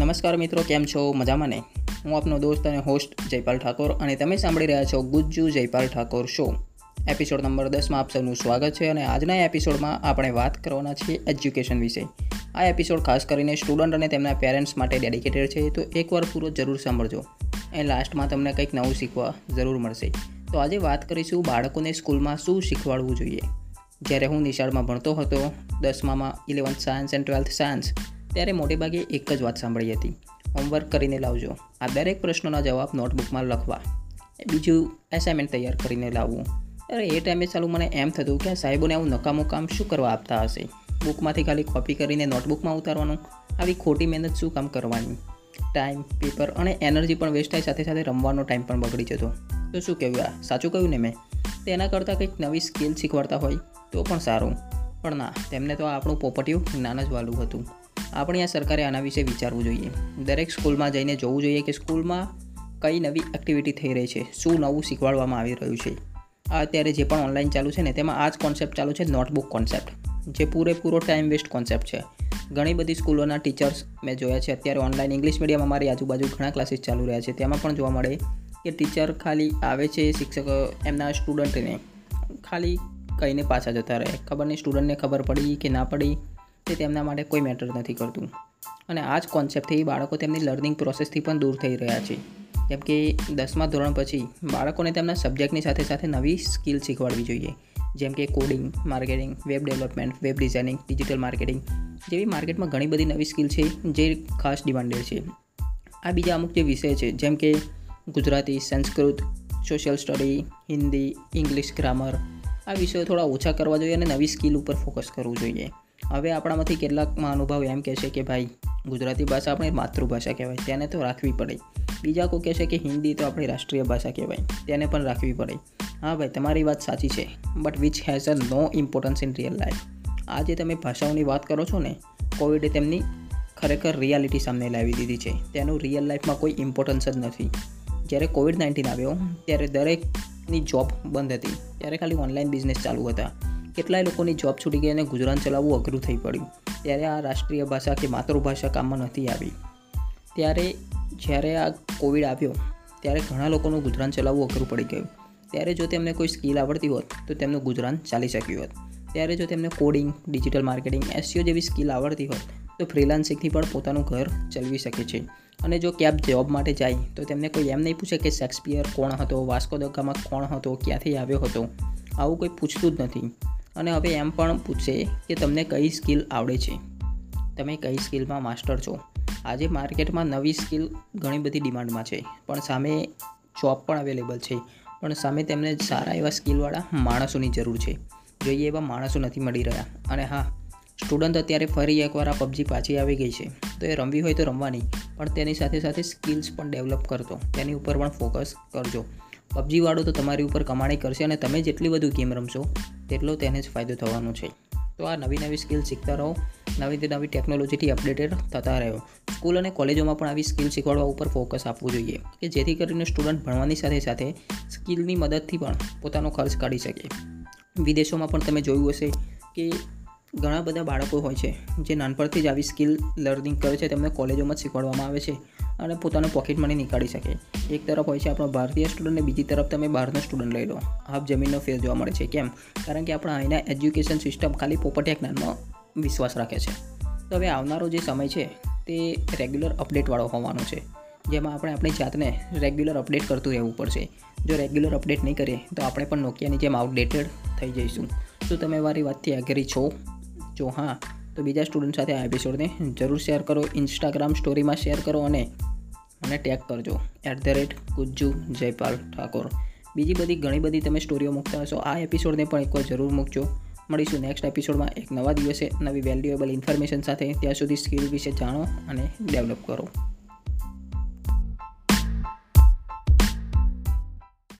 નમસ્કાર મિત્રો, કેમ છો? મજામાં ને? હું આપનો દોસ્ત અને હોસ્ટ જયપાલ ઠાકોર અને તમે સાંભળી રહ્યા છો Gujju Jaypal Thakor show episode number દસમાં આપ સૌનું સ્વાગત છે અને આજના એપિસોડમાં આપણે વાત કરવાના છીએ એજ્યુકેશન વિશે. આ એપિસોડ ખાસ કરીને સ્ટુડન્ટ અને તેમના પેરેન્ટ્સ માટે ડેડિકેટેડ છે, તો એકવાર પૂરો જરૂર સાંભળજો. એ લાસ્ટમાં તમને કંઈક નવું શીખવા જરૂર મળશે. તો આજે વાત કરીશું બાળકોને સ્કૂલમાં શું શીખવાડવું જોઈએ. જ્યારે હું નિશાળમાં ભણતો હતો, દસમામાં eleventh science and twelfth science ત્યારે મોટેભાગે એક જ વાત સાંભળી હતી. હોમવર્ક કરીને લાવજો. આ દરેક પ્રશ્નોના જવાબ નોટબુકમાં લખવા. બીજું એસાઇનમેન્ટ તૈયાર કરીને લાવવું. અરે, એ ટાઈમે ચાલુ મને એમ થતું કે સાહેબોને આવું નકામું કામ શું કરવા આપતા હશે? બુકમાંથી ખાલી કોપી કરીને નોટબુકમાં ઉતારવાનું? આવી ખોટી મહેનત શું કામ કરવાની? ટાઈમ પેપર અને એનર્જી પણ વેસ્ટ થાય સાથે સાથે રમવાનો ટાઈમ પણ બગડી જતો. તો શું કહેવું આ? સાચું કહ્યું ને મેં? તેના કરતાં કંઈક નવી સ્કિલ શીખવાડતા હોય તો પણ સારું. પણ ના, તેમને તો આપણું પોપટિયું જ્ઞાન જ વાલું હતું. આપણી આ સરકારે આના વિશે વિચારવું જોઈએ. દરેક સ્કૂલમાં જઈને જોવું જોઈએ કે સ્કૂલમાં કઈ નવી એક્ટિવિટી થઈ રહી છે, શું નવું શીખવાડવામાં આવી રહ્યું છે. અત્યારે જે પણ ઓનલાઈન ચાલુ છે ને, તેમાં આ જ કોન્સેપ્ટ ચાલુ છે નોટબુક કોન્સેપ્ટ જે પૂરેપૂરો ટાઈમ વેસ્ટ કોન્સેપ્ટ છે. ઘણી બધી સ્કૂલોના ટીચર્સ મેં જોયા છે, અત્યારે ઓનલાઈન ઇંગ્લિશ મીડિયમ અમારી આજુબાજુ ઘણા ક્લાસીસ ચાલુ રહ્યા છે. તેમાં પણ જોવા મળે કે ટીચર ખાલી આવે છે શિક્ષકો, એમના સ્ટુડન્ટને ખાલી કહીને પાછા જતા રહે. ખબર નહીં સ્ટુડન્ટને ખબર પડી કે ના પડી. તે તેમના માટે કોઈ મેટર નથી કરતું. અને આ જ કોન્સેપ્ટથી બાળકો તેમની લર્નિંગ પ્રોસેસથી પણ દૂર થઈ રહ્યા છે. જેમ કે દસમા ધોરણ પછી બાળકોને તેમના સબ્જેક્ટની સાથે સાથે નવી સ્કિલ શીખવાડવી જોઈએ. જેમ કે coding marketing web development web designing digital marketing જેવી માર્કેટમાં ઘણી બધી નવી સ્કિલ છે જે ખાસ ડિમાન્ડેડ છે. આ બીજા અમુક જે વિષય છે, જેમ કે Gujarati, Sanskrit social study Hindi English grammar આ વિષયો થોડા ઓછા કરવા જોઈએ અને નવી સ્કિલ ઉપર ફોકસ કરવું જોઈએ. હવે આપણામાંથી કેટલાકમાં અનુભવ એમ કહે છે કે ભાઈ, ગુજરાતી ભાષા આપણી માતૃભાષા કહેવાય, તેને તો રાખવી પડે. બીજા કોઈ કહેશે કે હિન્દી તો આપણી રાષ્ટ્રીય ભાષા કહેવાય, તેને પણ રાખવી પડે. હા ભાઈ, તમારી વાત સાચી છે but which has a no importance in real life આજે તમે ભાષાઓની વાત કરો છો ને, કોવિડે તેમની ખરેખર રિયાલિટી સામે લાવી દીધી છે. તેનું રિયલ લાઈફમાં કોઈ ઇમ્પોર્ટન્સ જ નથી. જ્યારે કોવિડ નાઇન્ટીન આવ્યો, ત્યારે દરેકની જોબ બંધ હતી. ત્યારે ખાલી ઓનલાઈન બિઝનેસ ચાલુ હતા. કેટલાય લોકોની જોબ છૂટી ગઈ અને ગુજરાન ચલાવવું અઘરું થઈ પડ્યું. ત્યારે આ રાષ્ટ્રીય ભાષા કે માતૃભાષા કામમાં નથી આવી. ત્યારે જ્યારે આ કોવિડ આવ્યો, ત્યારે ઘણા લોકોનું ગુજરાન ચલાવવું અઘરું પડી ગયું. ત્યારે જો તેમને કોઈ સ્કિલ આવડતી હોત, તો તેમનું ગુજરાન ચાલી શક્યું હોત. ત્યારે જો તેમને કોડિંગ ડિજિટલ માર્કેટિંગ એસસીઓ જેવી સ્કિલ આવડતી હોત, તો ફ્રીલાન્સિંગથી પણ પોતાનું ઘર ચલાવી શકે છે. અને જો કેબ જોબ માટે જાય, તો તેમને કોઈ એમ નહીં પૂછે કે શેક્સપિયર કોણ હતો, વાસ્કો દગામાં કોણ હતો, ક્યાંથી આવ્યો હતો. આવું કોઈ પૂછતું જ નથી. અને હવે એમ પણ પૂછશે કે તમને કઈ સ્કિલ આવડે છે. તમે કઈ સ્કિલમાં માસ્ટર છો? આજે માર્કેટમાં નવી સ્કિલ ઘણી બધી ડિમાન્ડમાં છે, પણ સામે જોબ પણ અવેલેબલ છે, પણ સામે તેમને સારા એવા સ્કિલવાળા માણસોની જરૂર છે. જોઈએ એવા માણસો નથી મળી રહ્યા. અને હા, સ્ટુડન્ટ અત્યારે ફરી એકવાર આ પબજી પાછી આવી ગઈ છે. તો એ રમવી હોય તો રમવાની, પણ તેની સાથે સાથે સ્કિલ્સ પણ ડેવલપ કરતો. તેની ઉપર પણ ફોકસ કરજો. પબજીવાળો તો તમારી ઉપર કમાણી કરશે અને તમે જેટલી બધું ગેમ રમશો, તેટલો તેને જ ફાયદો થવાનો છે. તો આ નવી નવી સ્કિલ શીખતા રહો. નવી નવી ટેકનોલોજીથી અપડેટેડ થતા રહ્યો. સ્કૂલ અને કોલેજોમાં પણ આવી સ્કિલ શીખવાડવા ઉપર ફોકસ આપવું જોઈએ કે જેથી કરીને સ્ટુડન્ટ ભણવાની સાથે સાથે સ્કિલની મદદથી પણ પોતાનો ખર્ચ કાઢી શકે. વિદેશોમાં પણ તમે જોયું હશે કે ઘણા બધા બાળકો હોય છે જે નાનપણથી જ આવી સ્કિલ લર્નિંગ કરે છે. તેમને કોલેજોમાં જ શીખવાડવામાં આવે છે અને પોતાનો પોકેટ મની નીકાળી શકે. એક તરફ હોય છે આપણો ભારતીય સ્ટુડન્ટ અને બીજી તરફ તમે બહારનો સ્ટુડન્ટ લઈ લો. હાફ જમીનનો ફેર જોવા મળે છે. કેમ? કારણ કે આપણા અહીંના એજ્યુકેશન સિસ્ટમ ખાલી પોપટિયા જ્ઞાનમાં વિશ્વાસ રાખે છે. તો હવે આવનારો જે સમય છે તે રેગ્યુલર અપડેટવાળો હોવાનો છે. જેમાં આપણે આપણી જાતને રેગ્યુલર અપડેટ કરતું રહેવું પડશે. જો રેગ્યુલર અપડેટ નહીં કરીએ, તો આપણે પણ નોકિયાની જેમ આઉટડેટેડ થઈ જઈશું. શું તમે મારી વાતથી એગ્રી છો? જો હા, તો બીજા સ્ટુડન્ટ સાથે આ એપિસોડને જરૂર શેર કરો. ઇન્સ્ટાગ્રામ સ્ટોરીમાં શેર કરો અને મને ટેગ કરજો. At the rate Gujju, Jaypal Thakor. બીજી બધી ઘણી બધી તમે સ્ટોરીઓ મૂકતા હશો, આ એપિસોડને પણ એકવાર જરૂર મૂકજો. મળીશું નેક્સ્ટ એપિસોડમાં એક નવા દિવસે નવી વેલ્યુએબલ ઇન્ફોર્મેશન સાથે. ત્યાં સુધી સ્કિલ વિશે જાણો અને ડેવલપ કરો.